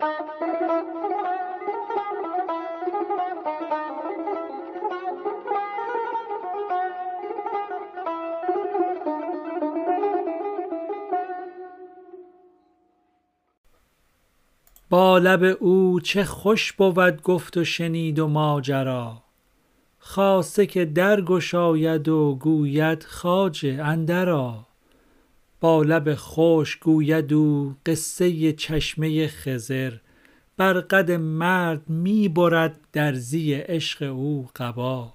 با لب او چه خوش بود گفت و شنید و ماجرا. خاصه که در گشاید و گوید خواجه اندرآ با لب خشک گوید او قصه چشمه خضر بر قد مرد می برد درزی عشق او قبا.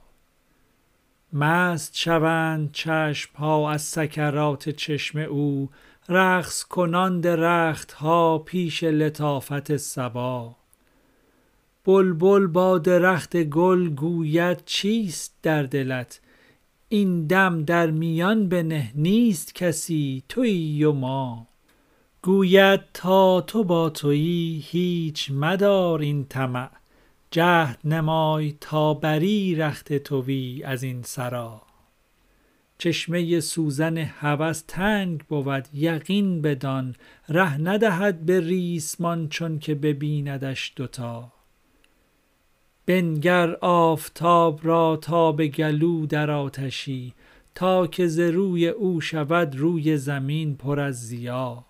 مست شوند چشم ها از سکرات چشم او رقص کنان درخت ها پیش لطافت صبا. بلبل با درخت گل گوید چیست در دلت؟ این دم در میان بنه نیست کسی تویی و ما. گوید تا تو با تویی هیچ مدار این طمع. جهد نمای تا بری رخت توی از این سرا. چشمه سوزن هوس تنگ بود یقین بدان. ره ندهد به ریسمان چونک ببیندش دو تا بنگر آفتاب را تا به گلو در آتشی تا که ز روی او شود روی زمین پر از ضیا.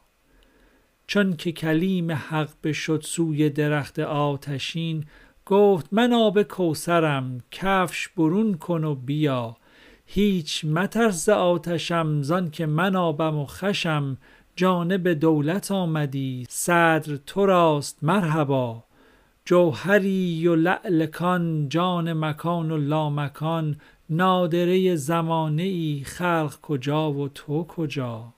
چونک کلیم حق بشد سوی درخت آتشین گفت من آب کوثرم کفش برون کن و بیا. هیچ مترس ز آتشم زانک من آبم و خوشم. جانب دولت آمدی صدر تو راست مرحبا. جوهری و لعل کان جان مکان و لامکان نادره زمانه ای خلق کجا و تو کجا.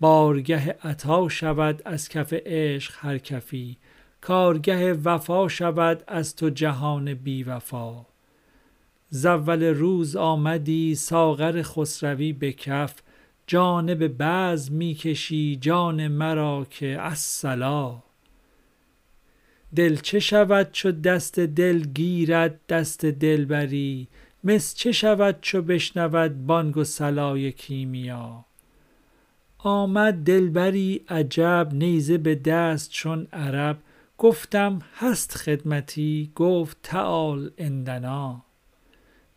بارگه عطا شود از کف عشق هر کفی کارگه وفا شود از تو جهان بی وفا. ز روز آمدی ساغر خسروی به کف جانب می کشی جان مرا که الصلا. دل چه شود چو دست دل گیرد دست دلبری مس چه شود چو بشنود بانگ و صلای کیمیا آمد دلبری عجب نیزه به دست چون عرب گفتم هست خدمتی گفت تعال عندنا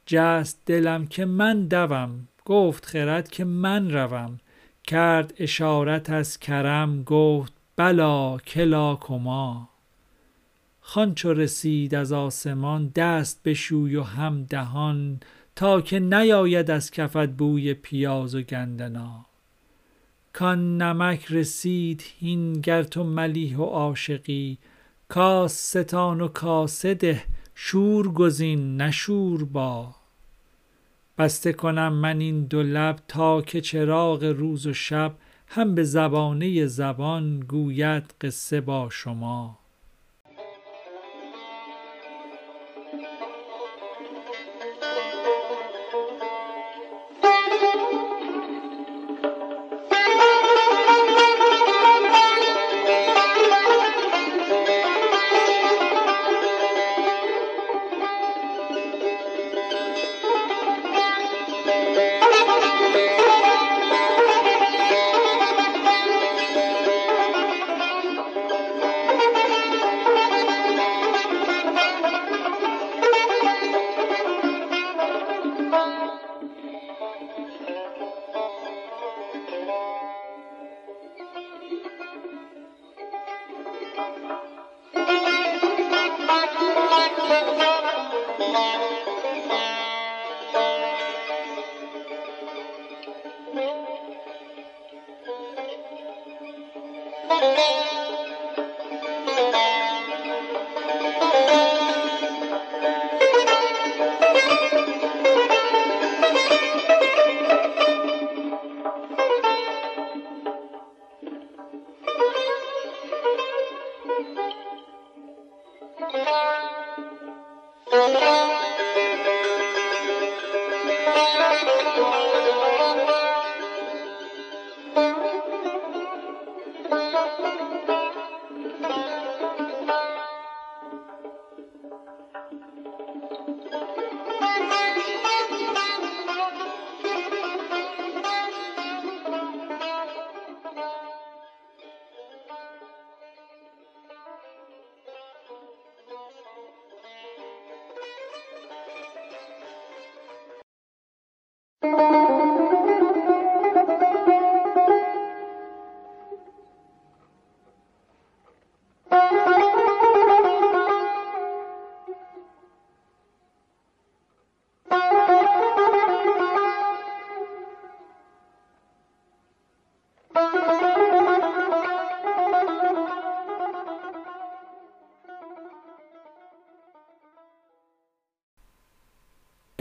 جست دلم که من دوم گفت خرد که من روم کرد اشارت از کرم گفت بلی کلاکما خوان چو رسید از آسمان دست بشوی و هم دهان تا که نیاید از کفت بوی پیاز و گندنا کان نمک رسید هین گر تو ملیح و عاشقی کاس ستان و کاسه ده شور گزین نه شوربا بسته کنم من این دو لب تا که چراغ روز و شب هم به زبانه زبان گوید قصه با شما.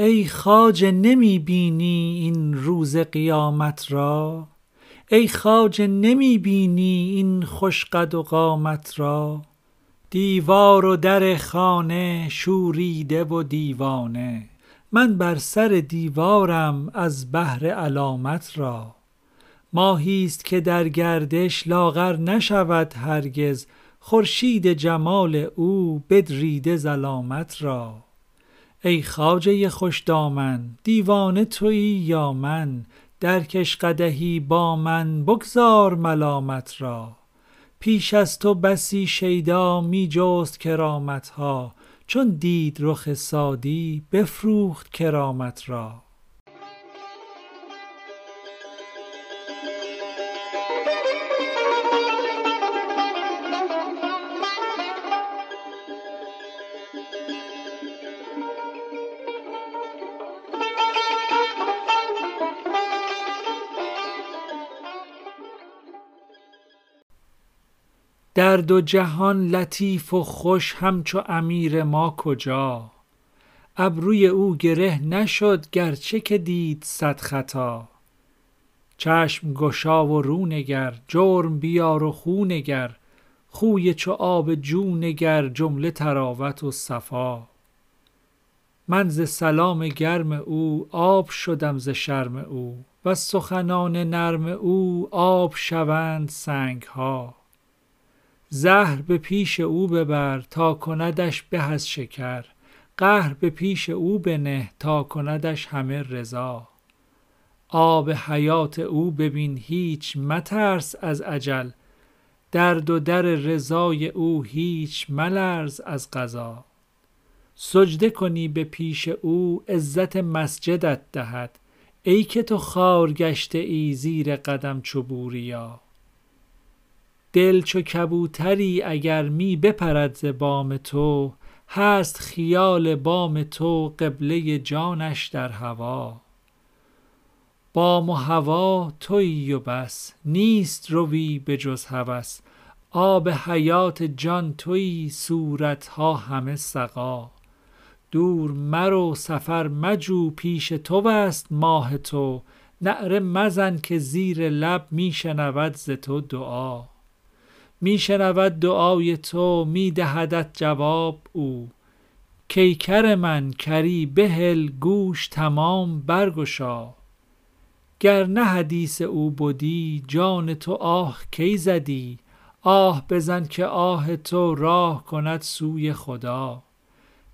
ای خواجه نمی بینی این روز قیامت را؟ ای خواجه نمی بینی این خوش قد و قامت را؟ دیوار و در خانه شوریده و دیوانه من بر سر دیوارم از بهر علامت را. ماهیست که در گردش لاغر نشود هرگز خورشید جمال او بدریده ظلامت را. ای خواجه خوش دامن دیوانه تویی یا من؟ درکش قدحی با من بگذار ملامت را. پیش از تو بسی شیدا می جست کرامت ها چون دید رخ سادی بفروخت کرامت را. در دو جهان لطیف و خوش همچو امیر ما کجا؟ ابروی او گره نشد گرچه که دید صد خطا. چشم گشا و رو نگر جرم بیار و خو نگر خوی چو آب جو نگر جمله طراوت و صفا. من ز سلام گرم او آب شدم ز شرم او وز سخنان نرم او آب شوند سنگ ها زهر به پیش او ببر تا کندش به از شکر. قهر به پیش او بنه تا کندش همه رضا. آب حیات او ببین هیچ مترس از اجل. درد و در رضای او هیچ ملرز از قضا. سجده کنی به پیش او عزت مسجدت دهد. ای که تو خوار گشته ای زیر قدم چو بوریا دل چو کبوتری اگر می بپرد ز بام تو هست خیال بام تو قبله جانش در هوا. بام و هوا تویی و بس نیست روی به جز هوس. آب حیات جان تویی صورت ها همه سقا. دور مرو سفر مجو پیش توست ماه تو. نعره مزن که زیر لب می شنود ز تو دعا. می شنود دعای تو می دهدت جواب او. کای کر من کری بهل گوش تمام برگشا. گر نه حدیث او بدی جان تو آه کی زدی؟ آه بزن که آه تو راه کند سوی خدا.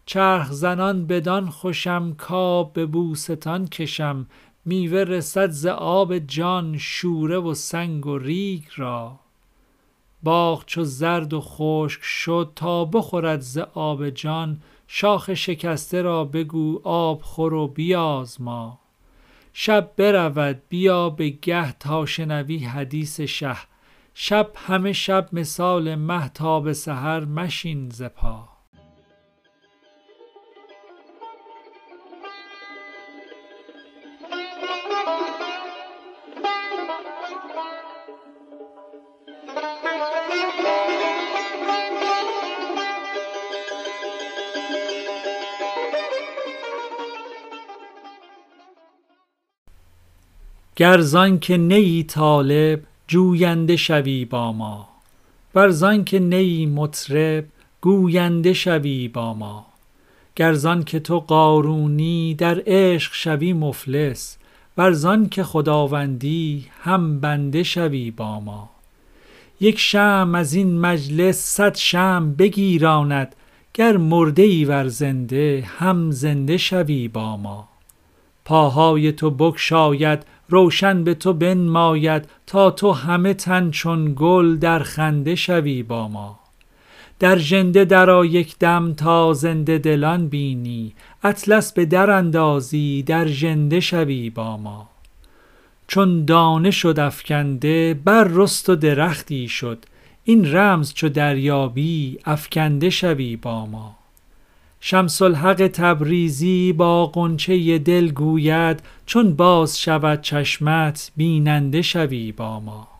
چرخ زنان بدان خوشم کآب به بوستان کشم. میوه رسد ز آب جان شوره و سنگ و ریگ را. باغ چو زرد و خشک شد تا بخورد ز آب جان شاخ شکسته را بگو آب خور و بیازما شب برود بیا به گه تا شنوی حدیث شه. شب همه شب مثال مه تا به سحر مشین ز پا. گر زانک نه ای طالب جوینده شوی با ما. ور زانک نه ای مطرب گوینده شوی با ما. گر زانک تو قارونی در عشق شوی مفلس ور زانک خداوندی هم بنده شوی با ما. یک شمع از این مجلس صد شمع بگیراند گر مرده ای ور زنده هم زنده شوی با ما. پاهای تو بگشاید روشن به تو بنماید تا تو همه تن چون گل در خنده شوی با ما. در ژنده درآ یک دم تا زنده دلان بینی اطلس به در اندازی در ژنده شوی با ما. چون دانه شد افکنده بررست و درختی شد این رمز چو دریابی افکنده شوی با ما. شمس الحق تبریزی با غنچه دل گوید چون باز شود چشمت بیننده شوی با ما.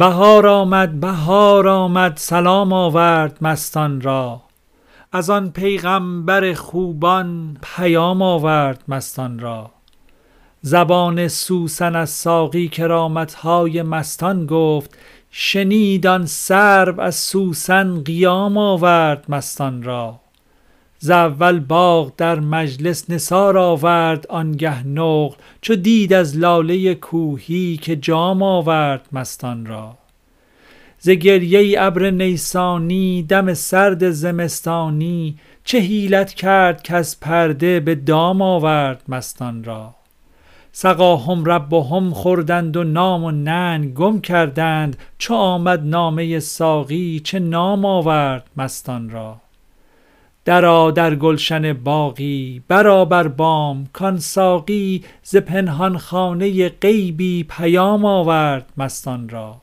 بهار آمد بهار آمد سلام آورد مستان را. از آن پیغامبر خوبان پیام آورد مستان را. زبان سوسن از ساقی کرامتهای مستان گفت شنید آن سرو از سوسن قیام آورد مستان را. ز اول باغ در مجلس نثار آورد آنگه نقل چو دید از لاله کوهی که جام آورد مستان را. ز گریه ابر نیسانی دم سرد زمستانی چه حیلت کرد کز پرده به دام آورد مستان را. سقاهم ربهم خوردند و نام و ننگ گم کردند چو آمد نامه ساقی چه نام آورد مستان را. درآ در گلشن باغی برآ بر بام کان ساقی ز پنهان خانه غیبی پیام آورد مستان را.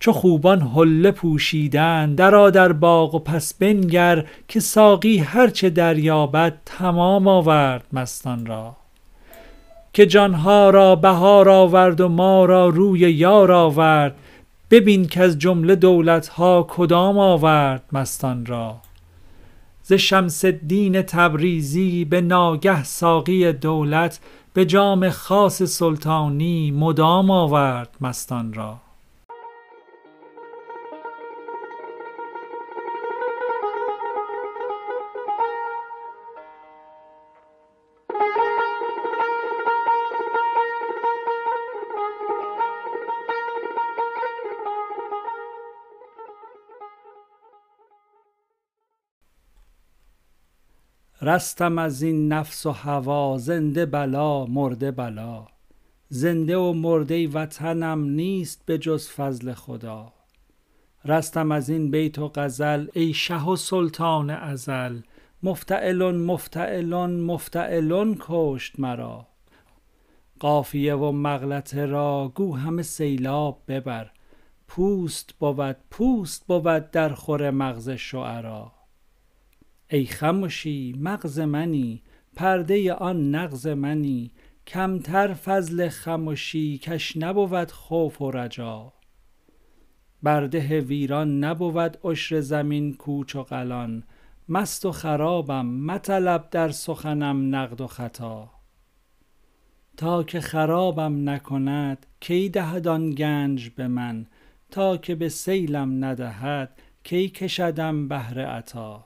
چو خوبان حله پوشیدند درآ در باغ و پس بنگر که ساقی هر چه دریابد تمام آورد مستان را. که جان ها را بهار آورد و ما را روی یار آورد ببین کز جمله دولت ها کدام آورد مستان را. ز شمس الدین تبریزی به ناگه ساقی دولت به جام خاص سلطانی مدام آورد مستان را. رستم از این نفس و هوا زنده بلا مرده بلا. زنده و مرده وطنم نیست به جز فضل خدا. رستم از این بیت و غزل ای شه و سلطان ازل. مفتعلن مفتعلن مفتعلن کشت مرا. قافیه و مغلطه را گو همه سیلاب ببر. پوست بود پوست بود در خور مغز شعرا. ای خمشی مغز منی پرده آن نغز منی کمتر فضل خمشی کش نبود خوف و رجا. بر ده ویران نبود عشر زمین کوچ و قلان مست و خرابم مطلب در سخنم نقد و خطا. تا که خرابم نکند کی دهد آن گنج به من؟ تا که به سیلم ندهد کی کشدم بحر عطا.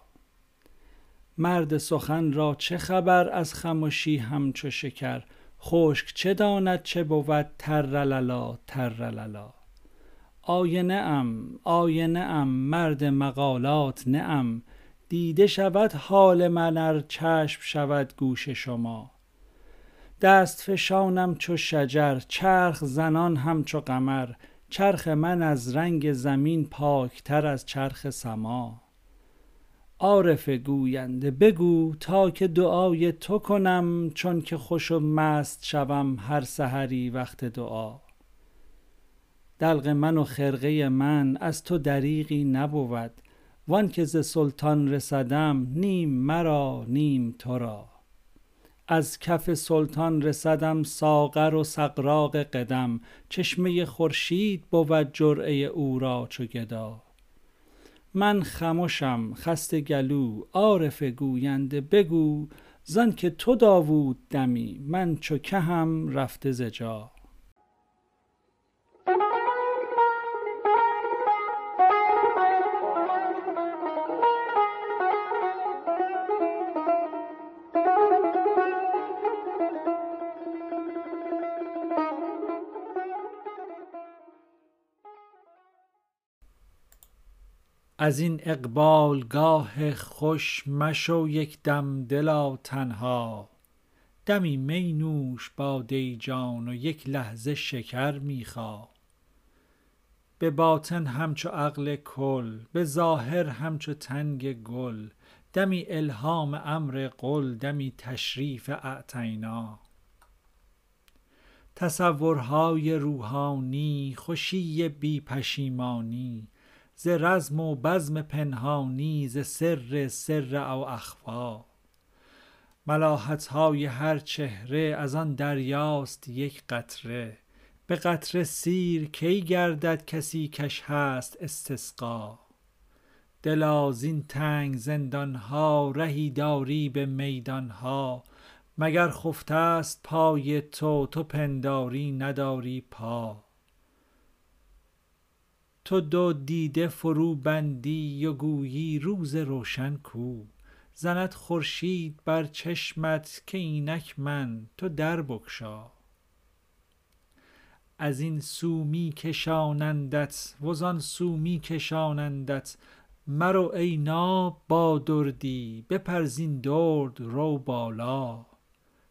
مرد سخن را چه خبر از خمشی همچو شکر؟ خشک چه داند چه بود ترللا ترللا. آینه ام آینه ام مرد مقالات نه ام. دیده شود حال من ار چشم شود گوش شما. دست فشانم چو شجر چرخ زنان همچو قمر. چرخ من از رنگ زمین پاکتر از چرخ سما. عارف گوینده بگو تا که دعای تو کنم چون که خوش و مست شوم هر سحری وقت دعا. دلق من و خرقه من از تو دریغی نبود وان که ز سلطان رسدم نیم مرا نیم تو را. از کف سلطان رسدم ساغر و سغراق قدم چشمه خورشید بود جرعه او را چو گدا. من خمشم خسته گلو عارف گوینده بگو زان که تو داوود دمی من چو کهم رفته ز از این اقبالگاه خوش مشو یک دم دلا تنها. دمی می نوش باده جان و یک لحظه شکر می خا به باطن همچو عقل کل به ظاهر همچو تنگ گل. دمی الهام امر قل دمی تشریف اعطینا. تصورهای روحانی خوشی بی پشیمانی. ز رزم و بزم پنهانی ز سر سر او اخفی. ملاحت های هر چهره از آن دریاست یک قطره. به قطره سیر کی گردد کسی کش هست استسقا. دلا زین تنگ زندان ها رهی داری به میدان ها مگر خفته ست پای تو تو پنداری نداری پا. تو دو دیده فروبندی و گویی روز روشن کو. زند خورشید بر چشمت که اینک من تو در بگشا. از این سو می کشانندت وزان سو می کشانندت مرو ای ناب با دردی بپر زین درد رو بالا.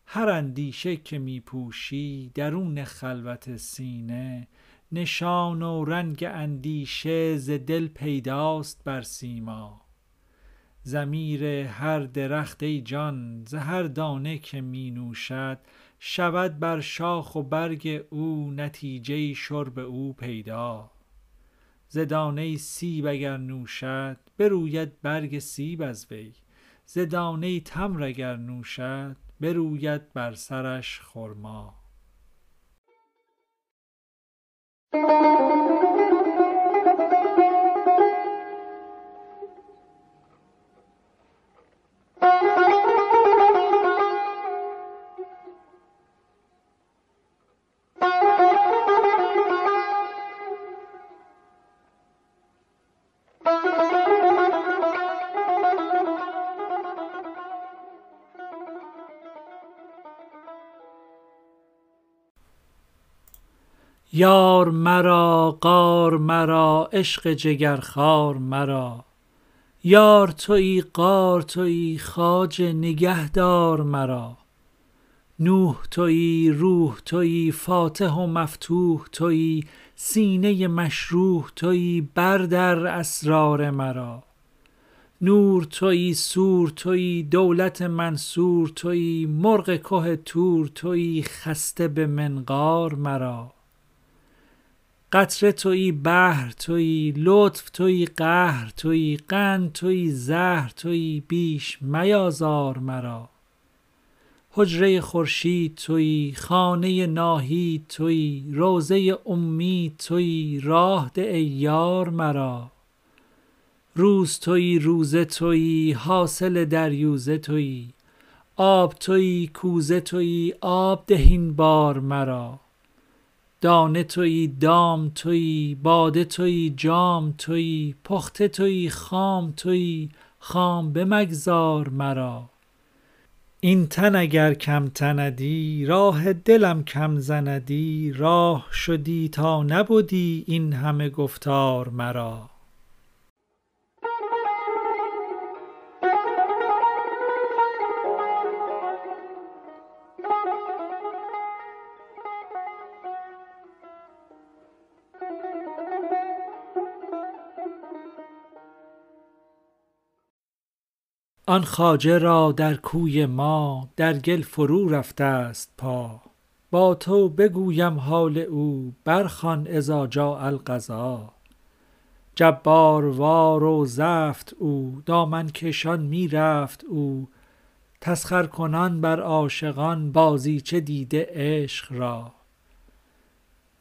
هر اندیشه که می پوشی درون خلوت سینه نشان و رنگ اندیشه ز دل پیداست بر سیما. ضمیر هر درخت ای جان ز هر دانه که می نوشد شود بر شاخ و برگ او نتیجه شرب او پیدا. ز دانه سیب اگر نوشد بروید برگ سیب از وی. ز دانه تمر اگر نوشد بروید بر سرش خرما. Música یار مرا غار مرا عشق جگرخوار مرا. یار توی غار توی خواجه نگهدار مرا. نوح توی روح توی فاتح و مفتوح توی سینه مشروح توی بردر اسرار مرا. نور توی سور توی دولت منصور توی مرغ که طور توی خسته به منقار مرا. قطره توی بحر توی لطف توی قهر توی قند توی زهر توی بیش میازار مرا. حجره خورشید توی خانه ناهید توی روضه امید توی راه ده ای یار مرا. روز توی روزه توی حاصل دریوزه توی آب توی کوزه توی آب ده این بار مرا. دانه توی دام توی باده توی جام توی پخته توی خام توی خام بمگذار مرا. این تن اگر کم تندی راه دلم کم زندی راه شدی تا نبدی این همه گفتار مرا. آن خواجه را در کوی ما در گل فرو رفته ست پا. با تو بگویم حال او برخوان اذا جاء القضا. جباروار و زفت او دامن کشان می رفت او. تسخر کنان بر عاشقان بازیچه دیده عشق را.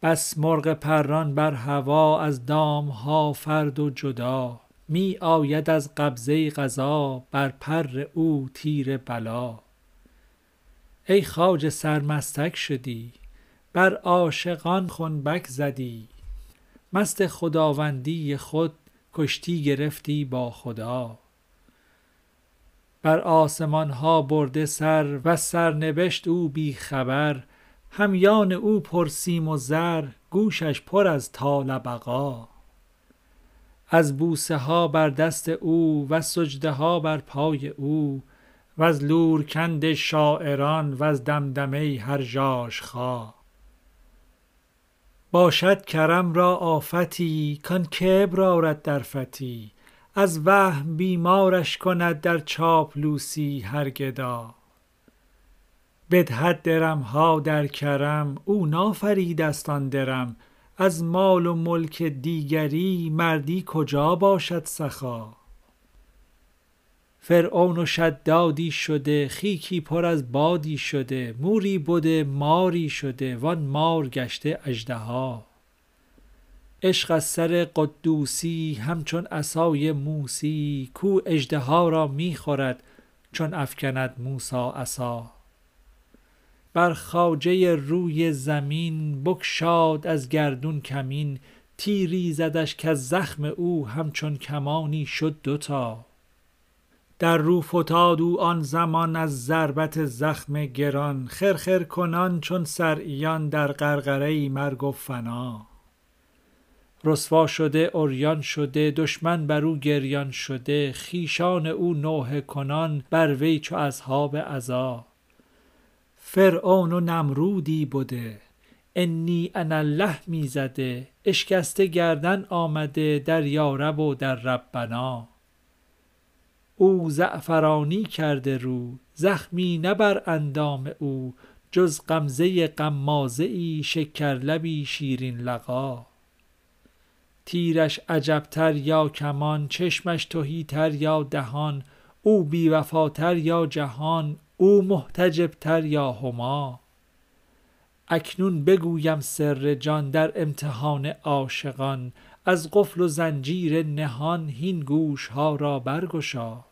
بس مرغ پران بر هوا از دام ها فرد و جدا. می آید از قبضه قضا بر پر او تیر بلا. ای خواجه سرمستک شدی بر عاشقان خنبک زدی. مست خداوندی خود کشتی گرفتی با خدا. بر آسمان ها برده سر وز سرنبشت او بی خبر. همیان او پر سیم و زر گوشش پر از طال بقا از بوسه ها بر دست او وز سجده ها بر پای او وز لورکند شاعران وز دمدمه هر ژاژخا باشد کرم را آفتی کان کبر آرد در فتی از وهم بیمارش کند در چاپلوسی هر گدا. بدهد درم ها در کرم او نافریده ست آن درم از مال و ملک دیگری مردی کجا باشد سخا؟ فرعون و شدادی شده خیکی پر از بادی شده موری بده ماری شده وان مار گشته اژدها. عشق از سر قدوسی همچون عصای موسی کو اژدها را می خورد چون افکند موسی عصا. بر خواجه روی زمین بگشاد از گردون کمین تیری زدش کز زخم او همچون کمانی شد دوتا. در رو فتاد او آن زمان از ضربت زخم گران خرخر کنان چون صرعیان در غرغره مرگ و فنا. رسوا شده عریان شده دشمن بر او گریان شده خویشان او نوحه کنان بر وی چو اصحاب عزا. فرعون و نمرودی بده. انی انا الله می زده. اشکسته گردن آمده در یارب و در ربنا. او زعفرانی کرده رو. زخمی نه بر اندام او. جز غمزه غمازه ای شکرلبی شیرین لقا. تیرش عجبتر یا کمان چشمش تهیتر یا دهان. او بی وفاتر یا جهان او محتجبتر یا هما؟ اکنون بگویم سر جان در امتحان عاشقان از قفل و زنجیر نهان هین گوش ها را برگشا.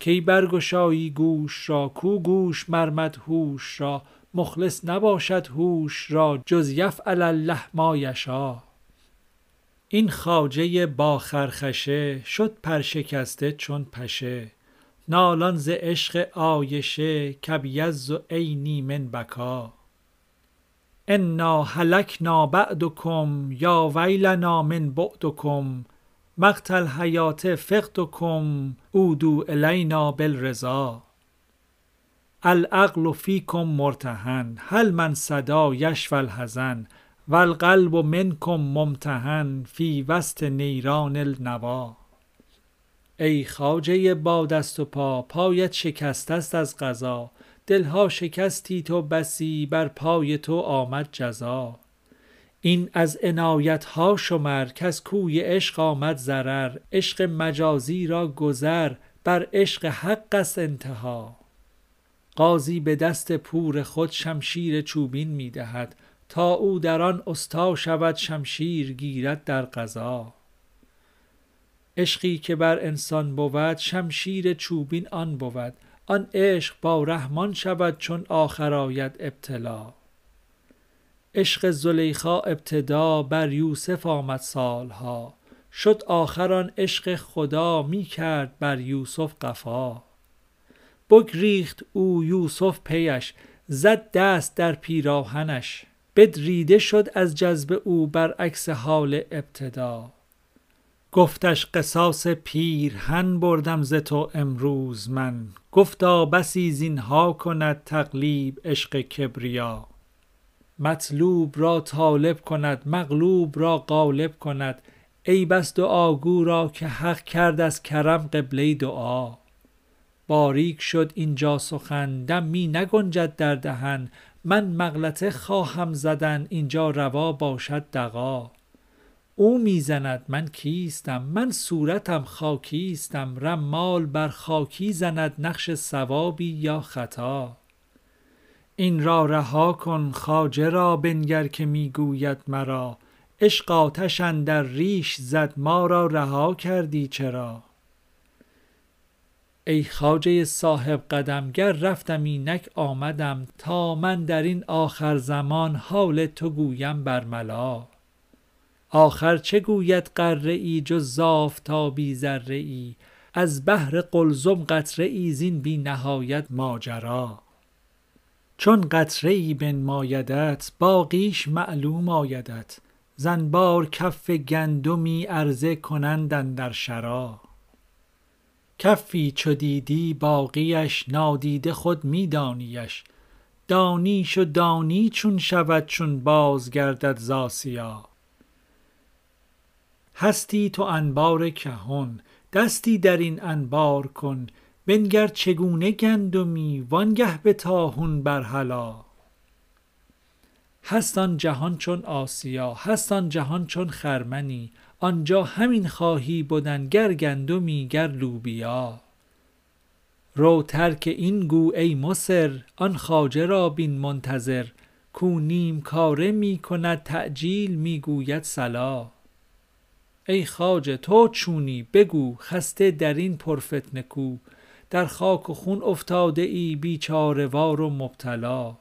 کی برگشایی گوش را کو گوش مر مدهوش را؟ مخلص نباشد هوش را جز یفعل الله ما یشا. این خواجه با خرخشه شد پرشکسته چون پشه. نالان ز عشق عایشه کبیض عینی من بکا. انا هلکنا بعدکم یا ویلنا من بعدکم مقت الحیوة فقدکم عودوا الینا بالرضا. العقل فیکم مرتهن هل من صدا یشفی الحزن و القلب منکم ممتحن فی وسط نیران النوا. ای خواجه با دست و پا پایت شکسته ست از قضا. دل ها شکستی تو بسی بر پای تو آمد جزا. این از عنایت ها شمر کز کوی عشق آمد ضرر. عشق مجازی را گذر بر عشق حق است انتها. غازی به دست پور خود شمشیر چوبین می دهد تا او در آن استا شود شمشیر گیرد در غزا عشقی که بر انسان بود شمشیر چوبین آن بود. آن عشق با رحمان شود چون آخر آید ابتلا. عشق زلیخا ابتدا بر یوسف آمد سال ها شد آخر آن عشق خدا می کرد بر یوسف قفا. بگریخت او یوسف پیش زد دست در پیراهنش. بدریده شد از جذب او بر عکس حال ابتدا. گفتش قصاص پیرهن بردم ز تو امروز من گفتا بسی زین ها کند تقلیب عشق کبریا. مطلوب را طالب کند مغلوب را غالب کند ای بس دعاگو را که حق کرد از کرم قبله دعا باریک شد این جا سخن دم می نگنجد در دهن من مغلطه خواهم زدن اینجا روا باشد دغا او می زند من کیستم؟ من صورتم خاکیستم؟ رمال بر خاکی زند نقش صوابی یا خطا؟ این را رها کن خواجه را بنگر که می گوید مرا. عشق آتش اندر ریش زد ما را رها کردی چرا؟ ای خواجه صاحب قدم گر رفتم اینک آمدم تا من در این آخر زمان حال تو گویم برملا آخر چه گوید غره ای جز آفتابی ذره ای از بحر قلزم قطره ای زین بی نهایت ماجرا. چون قطره ای بنمایدت باقیش معلوم آیدت. ز انبار کف گندمی عرضه کنند اندر شرا. کفی چو دیدی باقیش نادیده خود می دانیش و دانی چون شود چون بازگردد ز آسیا هستی تو انبار کهن دستی در این انبار کن بنگر چگونه گندمی وانگه به طاحون برهلا هست آن جهان چون آسیا هست آن جهان چون خرمنی آنجا همین خواهی بدن گر گندمی گر لوبیا. رو ترک این گو ای مصر آن خواجه را بین منتظر کو نیم کاره می کند تعجیل می گوید صلا. ای خواجه تو چونی؟ بگو خسته در این پرفتنه کو. در خاک و خون افتاده ای بیچاره وار و مبتلا.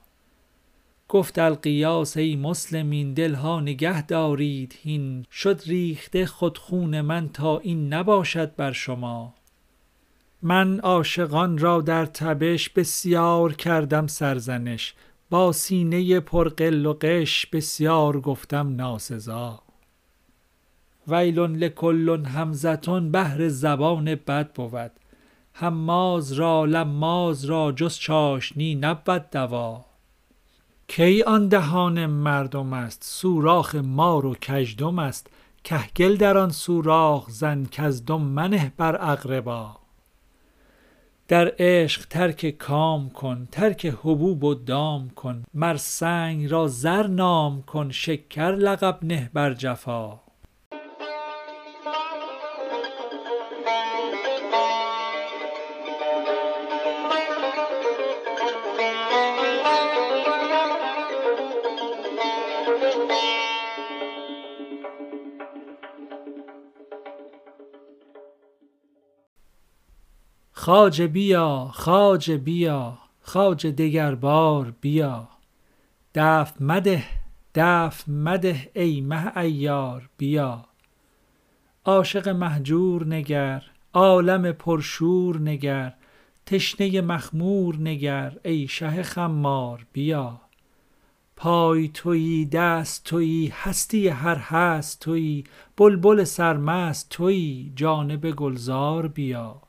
گفت الغیاث ای مسلمین دل ها نگه دارید. هین شد ریخته خود خون من تا این نباشد بر شما. من عاشقان را در تبش بسیار کردم سرزنش. با سینه پرغل و غش بسیار گفتم ناسزا. ویل لکل همزه بهر زبان بد بود. هماز را لماز را جز چاشنی نبود دوا. کی آن دهان مردم است؟ سوراخ مار و کژدم است. کهگل در آن سوراخ زن کزدم منه بر اقربا. در عشق ترک کام کن ترک حبوب و دام کن. مر سنگ را زر نام کن شکر لقب نه بر جفا. خواجه بیا خواجه بیا خواجه دگربار بیا. دفع مده دفع مده ای مه عیار بیا. عاشق مهجور نگر عالم پرشور نگر تشنه مخمور نگر ای شه خمار بیا. پای تویی دست تویی هستی هر هست تویی بلبل سرمست تویی جانب گلزار بیا.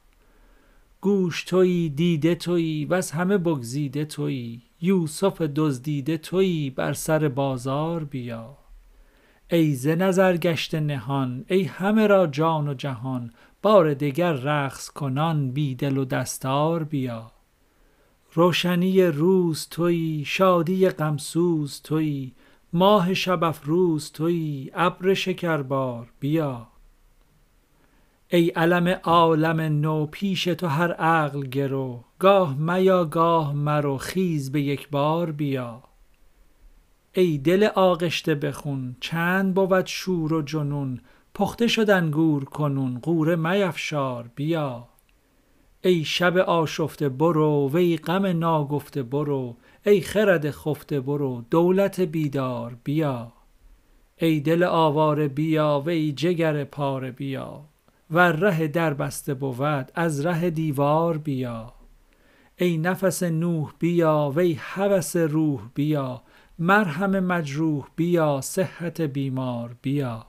گوش تویی دیده تویی وز همه بگزیده تویی. یوسف دزدیده تویی بر سر بازار بیا. ای ز نظر گشته نهان ای همه را جان و جهان. بار دگر رقص کنان بی دل و دستار بیا. روشنی روز تویی شادی غمسوز تویی. ماه شب افروز تویی ابر شکربار بیا. ای علم عالم نو پیش تو هر عقل گرو. گاه میا گاه مرو خیز به یک بار بیا. ای دل آغشته به خون چند بود شور و جنون؟ پخته شد انگور کنون غوره میفشار بیا. ای شب آشفته برو وی غم ناگفته برو. ای خرد خفته برو دولت بیدار بیا. ای دل آواره بیا وی جگر پاره بیا. ور ره دربسته بود از ره دیوار بیا. ای نفس نوح بیا وی هوس روح بیا. مرهم مجروح بیا صحت بیمار بیا.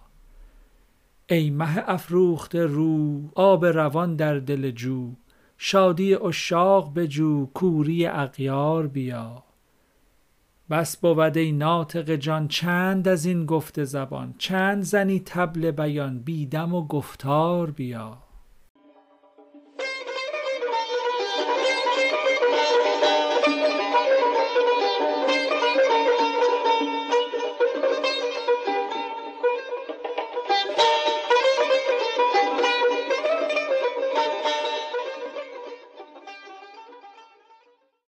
ای مه افروخته رو آب روان در دل جو. شادی عشاق بجو کوری اغیار بیا. بس بود ای ناطق جان چند از این گفت زبان؟ چند زنی طبل بیان؟ بی دم و گفتار بیا